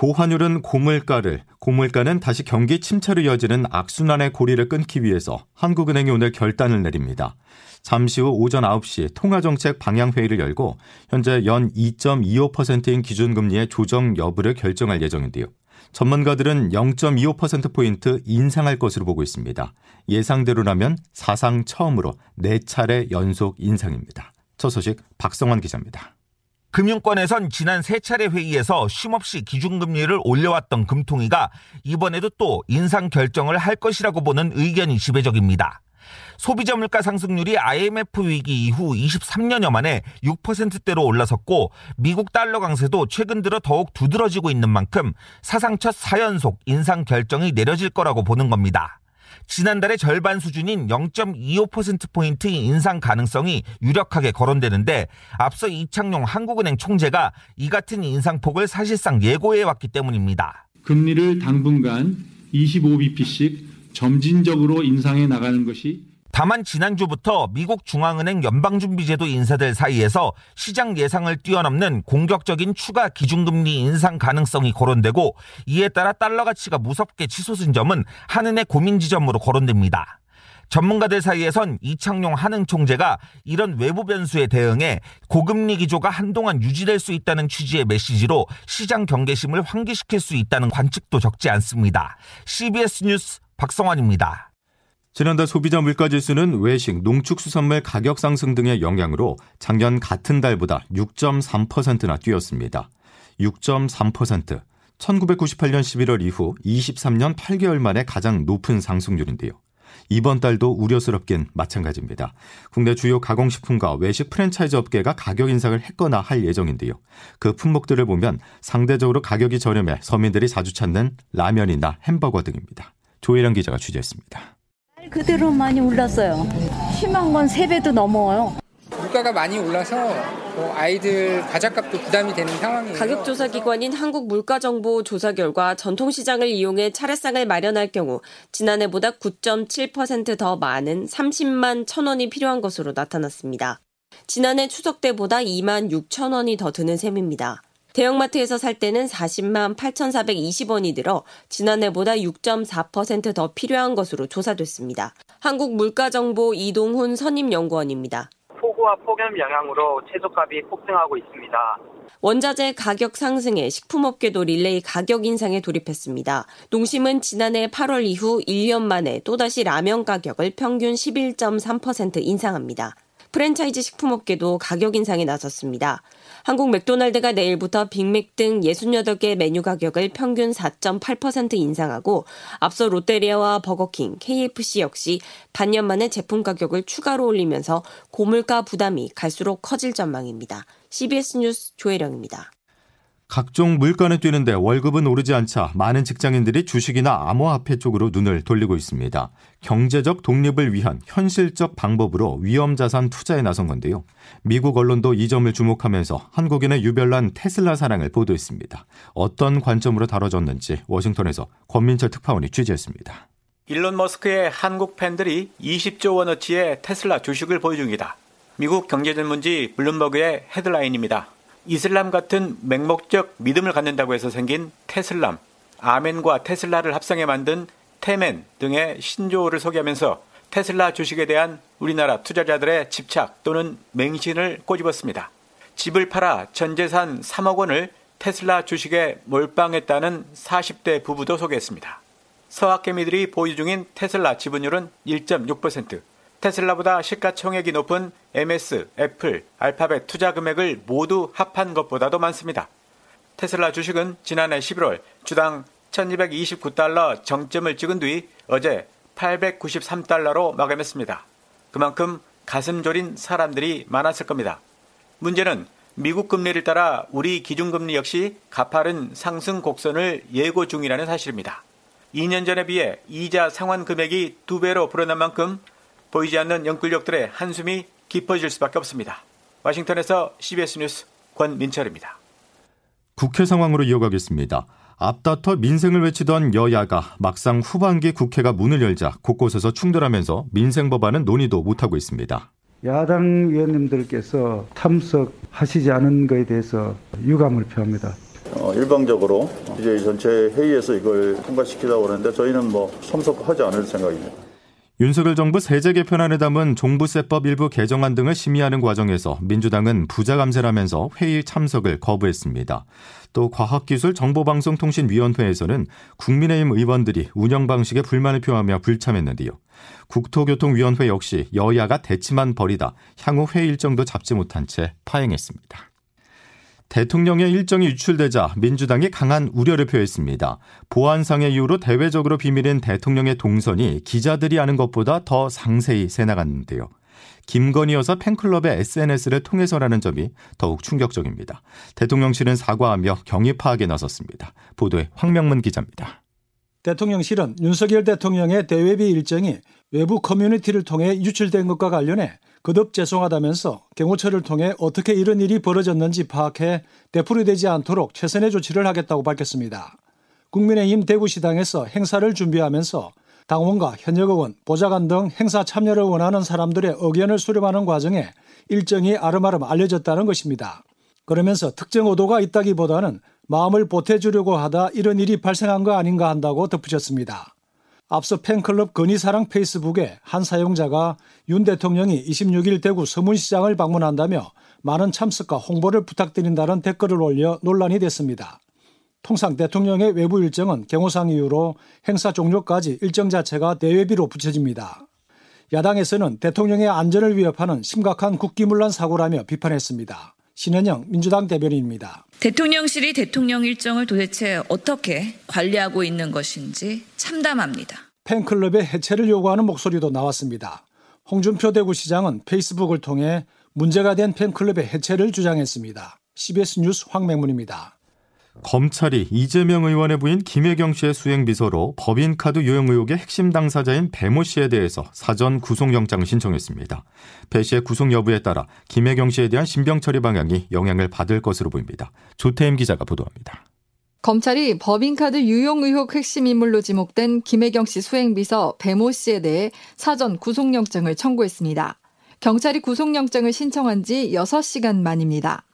고환율은 고물가를, 고물가는 다시 경기 침체로 이어지는 악순환의 고리를 끊기 위해서 한국은행이 오늘 결단을 내립니다. 잠시 후 오전 9시 통화정책 방향회의를 열고 현재 연 2.25%인 기준금리의 조정 여부를 결정할 예정인데요. 전문가들은 0.25%포인트 인상할 것으로 보고 있습니다. 예상대로라면 사상 처음으로 4차례 연속 인상입니다. 첫 소식 박성환 기자입니다. 금융권에선 지난 세 차례 회의에서 쉼없이 기준금리를 올려왔던 금통위가 이번에도 또 인상 결정을 할 것이라고 보는 의견이 지배적입니다. 소비자 물가 상승률이 IMF 위기 이후 23년여 만에 6%대로 올라섰고 미국 달러 강세도 최근 들어 더욱 두드러지고 있는 만큼 사상 첫 4연속 인상 결정이 내려질 거라고 보는 겁니다. 지난달의 절반 수준인 0.25%포인트 인상 가능성이 유력하게 거론되는데 앞서 이창용 한국은행 총재가 이 같은 인상폭을 사실상 예고해 왔기 때문입니다. 금리를 당분간 25bp씩 점진적으로 인상해 나가는 것이 다만 지난주부터 미국 중앙은행 연방준비제도 인사들 사이에서 시장 예상을 뛰어넘는 공격적인 추가 기준금리 인상 가능성이 거론되고 이에 따라 달러 가치가 무섭게 치솟은 점은 한은의 고민 지점으로 거론됩니다. 전문가들 사이에선 이창용 한흥 총재가 이런 외부 변수에 대응해 고금리 기조가 한동안 유지될 수 있다는 취지의 메시지로 시장 경계심을 환기시킬 수 있다는 관측도 적지 않습니다. CBS 뉴스 박성환입니다. 지난달 소비자 물가지수는 외식, 농축수산물 가격 상승 등의 영향으로 작년 같은 달보다 6.3%나 뛰었습니다. 6.3%. 1998년 11월 이후 23년 8개월 만에 가장 높은 상승률인데요. 이번 달도 우려스럽긴 마찬가지입니다. 국내 주요 가공식품과 외식 프랜차이즈 업계가 가격 인상을 했거나 할 예정인데요. 그 품목들을 보면 상대적으로 가격이 저렴해 서민들이 자주 찾는 라면이나 햄버거 등입니다. 조혜령 기자가 취재했습니다. 그대로 많이 올랐어요. 심한 건 3배도 넘어요. 물가가 많이 올라서 뭐 아이들 과자값도 부담이 되는 상황이에요. 가격조사 기관인 한국물가정보 조사 결과 전통시장을 이용해 차례상을 마련할 경우 지난해보다 9.7%더 많은 30만 1천원이 필요한 것으로 나타났습니다. 지난해 추석 때보다 2만 6천 원이 더 드는 셈입니다. 대형마트에서 살 때는 40만 8,420원이 들어 지난해보다 6.4%더 필요한 것으로 조사됐습니다. 한국물가정보 이동훈 선임연구원입니다. 폭우와 폭염 영향으로 채소값이 폭등하고 있습니다. 원자재 가격 상승에 식품업계도 릴레이 가격 인상에 돌입했습니다. 농심은 지난해 8월 이후 1년 만에 또다시 라면 가격을 평균 11.3% 인상합니다. 프랜차이즈 식품업계도 가격 인상에 나섰습니다. 한국 맥도날드가 내일부터 빅맥 등 68개 메뉴 가격을 평균 4.8% 인상하고 앞서 롯데리아와 버거킹, KFC 역시 반년 만에 제품 가격을 추가로 올리면서 고물가 부담이 갈수록 커질 전망입니다. CBS 뉴스 조혜령입니다. 각종 물건에 뛰는데 월급은 오르지 않자 많은 직장인들이 주식이나 암호화폐 쪽으로 눈을 돌리고 있습니다. 경제적 독립을 위한 현실적 방법으로 위험 자산 투자에 나선 건데요. 미국 언론도 이 점을 주목하면서 한국인의 유별난 테슬라 사랑을 보도했습니다. 어떤 관점으로 다뤄졌는지 워싱턴에서 권민철 특파원이 취재했습니다. 일론 머스크의 한국 팬들이 20조 원어치의 테슬라 주식을 보유 중이다. 미국 경제전문지 블룸버그의 헤드라인입니다. 이슬람 같은 맹목적 믿음을 갖는다고 해서 생긴 테슬람, 아멘과 테슬라를 합성해 만든 테멘 등의 신조어를 소개하면서 테슬라 주식에 대한 우리나라 투자자들의 집착 또는 맹신을 꼬집었습니다. 집을 팔아 전 재산 3억 원을 테슬라 주식에 몰빵했다는 40대 부부도 소개했습니다. 서학개미들이 보유 중인 테슬라 지분율은 1.6%, 테슬라보다 시가총액이 높은 MS, 애플, 알파벳 투자 금액을 모두 합한 것보다도 많습니다. 테슬라 주식은 지난해 11월 주당 1229달러 정점을 찍은 뒤 어제 893달러로 마감했습니다. 그만큼 가슴 졸인 사람들이 많았을 겁니다. 문제는 미국 금리를 따라 우리 기준금리 역시 가파른 상승 곡선을 예고 중이라는 사실입니다. 2년 전에 비해 이자 상환 금액이 두 배로 불어난 만큼 보이지 않는 연끌력들의 한숨이 깊어질 수밖에 없습니다. 와싱턴에서 CBS 뉴스 권민철입니다. 국회 상황으로 이어가겠습니다. 앞다퉈 민생을 외치던 여야가 막상 후반기 국회가 문을 열자 곳곳에서 충돌하면서 민생 법안은 논의도 못하고 있습니다. 야당 의원님들께서 참석하시지 않은 것에 대해서 유감을 표합니다. 어, 일방적으로 이제 전체 회의에서 이걸 통과시키려고 하는데 저희는 뭐 참석하지 않을 생각입니다. 윤석열 정부 세제 개편안에 담은 종부세법 일부 개정안 등을 심의하는 과정에서 민주당은 부자 감세를 하면서 회의 참석을 거부했습니다. 또 과학기술정보방송통신위원회에서는 국민의힘 의원들이 운영 방식에 불만을 표하며 불참했는데요. 국토교통위원회 역시 여야가 대치만 벌이다 향후 회의 일정도 잡지 못한 채 파행했습니다. 대통령의 일정이 유출되자 민주당이 강한 우려를 표했습니다. 보안상의 이유로 대외적으로 비밀인 대통령의 동선이 기자들이 아는 것보다 더 상세히 새나갔는데요. 김건희 여사 팬클럽의 SNS를 통해서라는 점이 더욱 충격적입니다. 대통령실은 사과하며 경위 파악에 나섰습니다. 보도에 황명문 기자입니다. 대통령실은 윤석열 대통령의 대외비 일정이 외부 커뮤니티를 통해 유출된 것과 관련해 거듭 죄송하다면서 경호처를 통해 어떻게 이런 일이 벌어졌는지 파악해 되풀이되지 않도록 최선의 조치를 하겠다고 밝혔습니다. 국민의힘 대구시당에서 행사를 준비하면서 당원과 현역 의원, 보좌관 등 행사 참여를 원하는 사람들의 의견을 수렴하는 과정에 일정이 아름아름 알려졌다는 것입니다. 그러면서 특정 의도가 있다기보다는 마음을 보태주려고 하다 이런 일이 발생한 거 아닌가 한다고 덧붙였습니다. 앞서 팬클럽 건의사랑 페이스북에 한 사용자가 윤 대통령이 26일 대구 서문시장을 방문한다며 많은 참석과 홍보를 부탁드린다는 댓글을 올려 논란이 됐습니다. 통상 대통령의 외부 일정은 경호상 이유로 행사 종료까지 일정 자체가 대외비로 붙여집니다. 야당에서는 대통령의 안전을 위협하는 심각한 국기문란 사고라며 비판했습니다. 신현영 민주당 대변인입니다. 대통령실이 대통령 일정을 도대체 어떻게 관리하고 있는 것인지 참담합니다. 팬클럽의 해체를 요구하는 목소리도 나왔습니다. 홍준표 대구시장은 페이스북을 통해 문제가 된 팬클럽의 해체를 주장했습니다. CBS 뉴스 황맹문입니다. 검찰이 이재명 의원의 부인 김혜경 씨의 수행비서로 법인카드 유용 의혹의 핵심 당사자인 배모 씨에 대해서 사전 구속영장을 신청했습니다. 배 씨의 구속 여부에 따라 김혜경 씨에 대한 신병 처리 방향이 영향을 받을 것으로 보입니다. 조태임 기자가 보도합니다. 검찰이 법인카드 유용 의혹 핵심 인물로 지목된 김혜경 씨 수행비서 배모 씨에 대해 사전 구속영장을 청구했습니다. 경찰이 구속영장을 신청한 지 6시간 만입니다.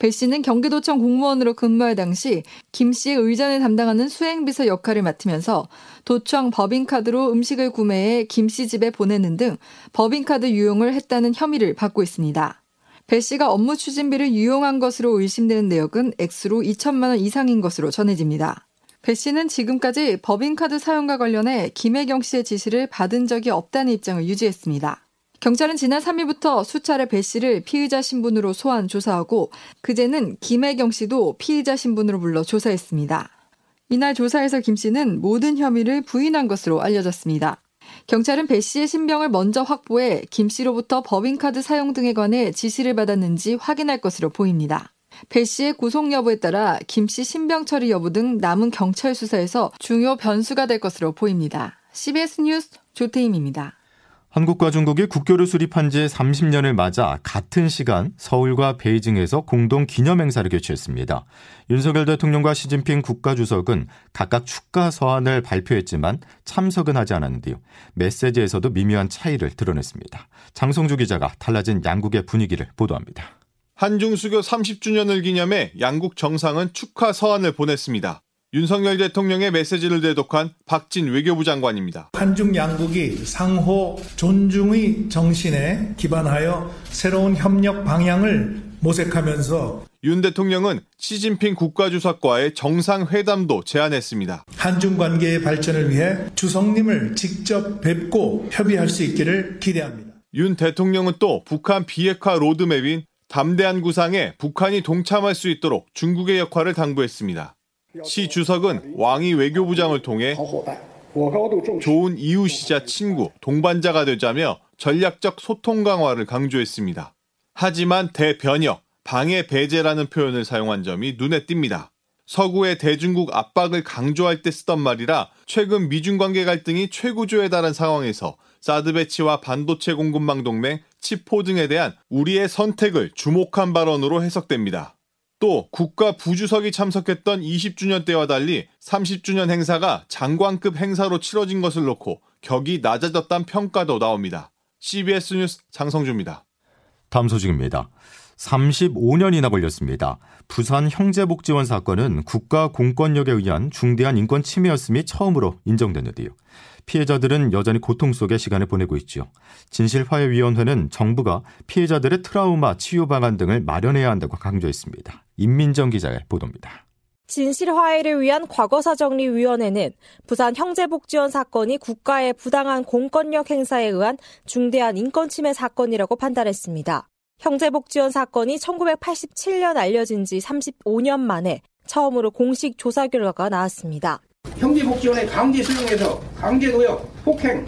배 씨는 경기도청 공무원으로 근무할 당시 김 씨의 의전을 담당하는 수행비서 역할을 맡으면서 도청 법인카드로 음식을 구매해 김 씨 집에 보내는 등 법인카드 유용을 했다는 혐의를 받고 있습니다. 배 씨가 업무 추진비를 유용한 것으로 의심되는 내역은 액수로 2천만 원 이상인 것으로 전해집니다. 배 씨는 지금까지 법인카드 사용과 관련해 김혜경 씨의 지시를 받은 적이 없다는 입장을 유지했습니다. 경찰은 지난 3일부터 수차례 배 씨를 피의자 신분으로 소환 조사하고 그제는 김혜경 씨도 피의자 신분으로 불러 조사했습니다. 이날 조사에서 김 씨는 모든 혐의를 부인한 것으로 알려졌습니다. 경찰은 배 씨의 신병을 먼저 확보해 김 씨로부터 법인카드 사용 등에 관해 지시를 받았는지 확인할 것으로 보입니다. 배 씨의 구속 여부에 따라 김 씨 신병 처리 여부 등 남은 경찰 수사에서 중요 변수가 될 것으로 보입니다. CBS 뉴스 조태임입니다. 한국과 중국이 국교를 수립한 지 30년을 맞아 같은 시간 서울과 베이징에서 공동 기념 행사를 개최했습니다. 윤석열 대통령과 시진핑 국가주석은 각각 축가 서한을 발표했지만 참석은 하지 않았는데요. 메시지에서도 미묘한 차이를 드러냈습니다. 장성주 기자가 달라진 양국의 분위기를 보도합니다. 한중 수교 30주년을 기념해 양국 정상은 축하 서한을 보냈습니다. 윤석열 대통령의 메시지를 대독한 박진 외교부 장관입니다. 한중 양국이 상호 존중의 정신에 기반하여 새로운 협력 방향을 모색하면서 윤 대통령은 시진핑 국가주석과의 정상회담도 제안했습니다. 한중 관계의 발전을 위해 주석님을 직접 뵙고 협의할 수 있기를 기대합니다. 윤 대통령은 또 북한 비핵화 로드맵인 담대한 구상에 북한이 동참할 수 있도록 중국의 역할을 당부했습니다. 시 주석은 왕이 외교부장을 통해 좋은 이웃이자 친구, 동반자가 되자며 전략적 소통 강화를 강조했습니다. 하지만 대변역, 방해 배제라는 표현을 사용한 점이 눈에 띕니다. 서구의 대중국 압박을 강조할 때 쓰던 말이라 최근 미중 관계 갈등이 최고조에 달한 상황에서 사드 배치와 반도체 공급망 동맹 치포 등에 대한 우리의 선택을 주목한 발언으로 해석됩니다. 또 국가 부주석이 참석했던 20주년 때와 달리 30주년 행사가 장관급 행사로 치러진 것을 놓고 격이 낮아졌다는 평가도 나옵니다. CBS 뉴스 장성주입니다. 다음 소식입니다. 35년이나 걸렸습니다. 부산 형제복지원 사건은 국가 공권력에 의한 중대한 인권 침해였음이 처음으로 인정됐는데요. 피해자들은 여전히 고통 속의 시간을 보내고 있죠. 진실화해위원회는 정부가 피해자들의 트라우마 치유 방안 등을 마련해야 한다고 강조했습니다. 임민정 기자의 보도입니다. 진실화해를 위한 과거사정리위원회는 부산 형제복지원 사건이 국가의 부당한 공권력 행사에 의한 중대한 인권침해 사건이라고 판단했습니다. 형제복지원 사건이 1987년 알려진 지 35년 만에 처음으로 공식 조사 결과가 나왔습니다. 형제복지원의 강제 수용에서 강제 노역, 폭행,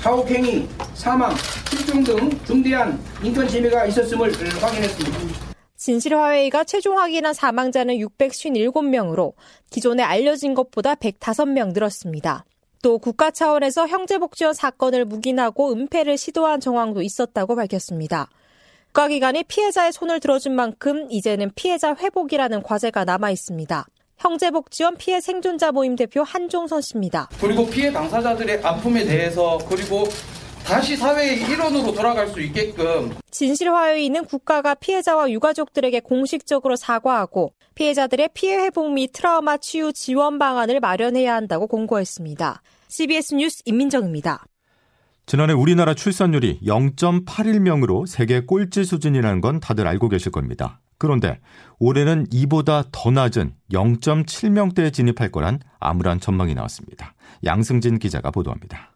가혹행위, 사망, 실종 등 중대한 인권 침해가 있었음을 확인했습니다. 진실화회의가 최종 확인한 사망자는 657명으로 기존에 알려진 것보다 105명 늘었습니다. 또 국가 차원에서 형제복지원 사건을 묵인하고 은폐를 시도한 정황도 있었다고 밝혔습니다. 국가기관이 피해자의 손을 들어준 만큼 이제는 피해자 회복이라는 과제가 남아 있습니다. 형제복지원 피해 생존자 모임 대표 한종선 씨입니다. 그리고 피해 당사자들의 아픔에 대해서 그리고 다시 사회의 일원으로 돌아갈 수 있게끔 진실화해위는 국가가 피해자와 유가족들에게 공식적으로 사과하고 피해자들의 피해 회복 및 트라우마 치유 지원 방안을 마련해야 한다고 공고했습니다. CBS 뉴스 임민정입니다. 지난해 우리나라 출산율이 0.81명으로 세계 꼴찌 수준이라는 건 다들 알고 계실 겁니다. 그런데 올해는 이보다 더 낮은 0.7명대에 진입할 거란 암울한 전망이 나왔습니다. 양승진 기자가 보도합니다.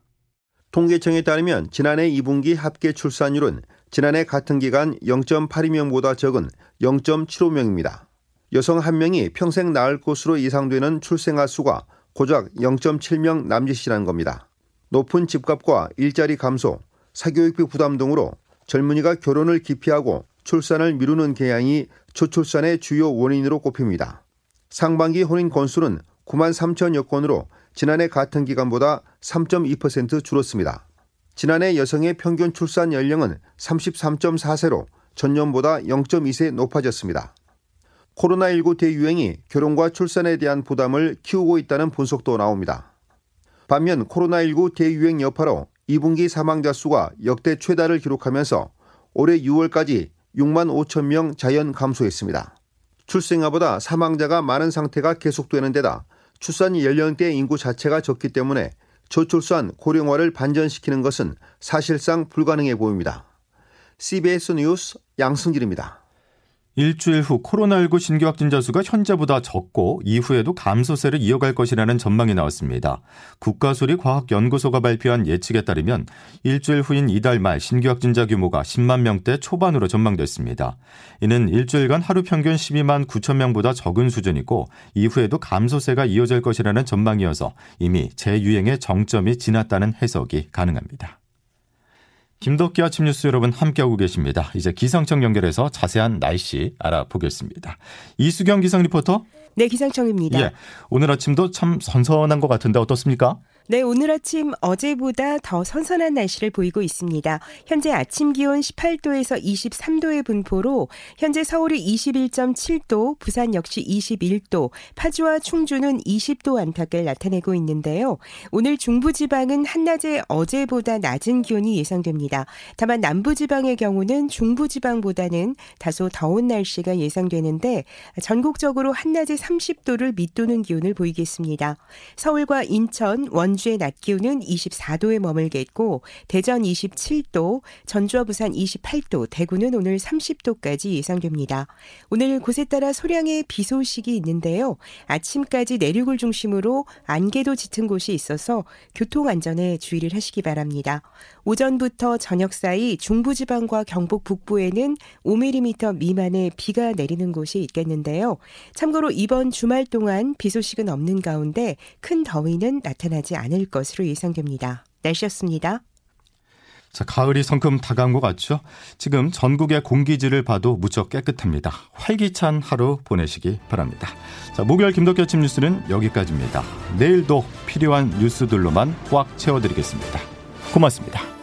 통계청에 따르면 지난해 2분기 합계 출산율은 지난해 같은 기간 0.82명보다 적은 0.75명입니다. 여성 1명이 평생 낳을 것으로 예상되는 출생아 수가 고작 0.7명 남짓이라는 겁니다. 높은 집값과 일자리 감소, 사교육비 부담 등으로 젊은이가 결혼을 기피하고 출산을 미루는 경향이 저출산의 주요 원인으로 꼽힙니다. 상반기 혼인 건수는 9만 3천여 건으로 지난해 같은 기간보다 3.2% 줄었습니다. 지난해 여성의 평균 출산 연령은 33.4세로 전년보다 0.2세 높아졌습니다. 코로나19 대유행이 결혼과 출산에 대한 부담을 키우고 있다는 분석도 나옵니다. 반면 코로나19 대유행 여파로 2분기 사망자 수가 역대 최다를 기록하면서 올해 6월까지 6만 5천 명 자연 감소했습니다. 출생아보다 사망자가 많은 상태가 계속되는 데다 출산 연령대 인구 자체가 적기 때문에 저출산 고령화를 반전시키는 것은 사실상 불가능해 보입니다. CBS 뉴스 양승길입니다. 일주일 후 코로나19 신규 확진자 수가 현재보다 적고 이후에도 감소세를 이어갈 것이라는 전망이 나왔습니다. 국가수리과학연구소가 발표한 예측에 따르면 일주일 후인 이달 말 신규 확진자 규모가 10만 명대 초반으로 전망됐습니다. 이는 일주일간 하루 평균 12만 9천 명보다 적은 수준이고 이후에도 감소세가 이어질 것이라는 전망이어서 이미 재유행의 정점이 지났다는 해석이 가능합니다. 김덕기 아침 뉴스 여러분 함께하고 계십니다. 이제 기상청 연결해서 자세한 날씨 알아보겠습니다. 이수경 기상 리포터. 네, 기상청입니다. 예, 오늘 아침도 참 선선한 것 같은데 어떻습니까? 네, 오늘 아침 어제보다 더 선선한 날씨를 보이고 있습니다. 현재 아침 기온 18도에서 23도의 분포로 현재 서울이 21.7도, 부산 역시 21도, 파주와 충주는 20도 안팎을 나타내고 있는데요. 오늘 중부지방은 한낮에 어제보다 낮은 기온이 예상됩니다. 다만 남부지방의 경우는 중부지방보다는 다소 더운 날씨가 예상되는데 전국적으로 한낮에 30도를 밑도는 기온을 보이겠습니다. 서울과 인천, 원주 전주의 낮 기온은 24도에 머물겠고 대전 27도, 전주와 부산 28도, 대구는 오늘 30도까지 예상됩니다. 오늘 곳에 따라 소량의 비 소식이 있는데요. 아침까지 내륙을 중심으로 안개도 짙은 곳이 있어서 교통 안전에 주의를 하시기 바랍니다. 오전부터 저녁 사이 중부지방과 경북 북부에는 5mm 미만의 비가 내리는 곳이 있겠는데요. 참고로 이번 주말 동안 비 소식은 없는 가운데 큰 더위는 나타나지 않을 것으로 예상됩니다. 날씨였습니다. 자, 가을이 성큼 다가온 것 같죠? 지금 전국의 공기질을 봐도 무척 깨끗합니다. 활기찬 하루 보내시기 바랍니다. 자, 목요일 김덕기 아침 뉴스는 여기까지입니다. 내일도 필요한 뉴스들로만 꽉 채워드리겠습니다. 고맙습니다.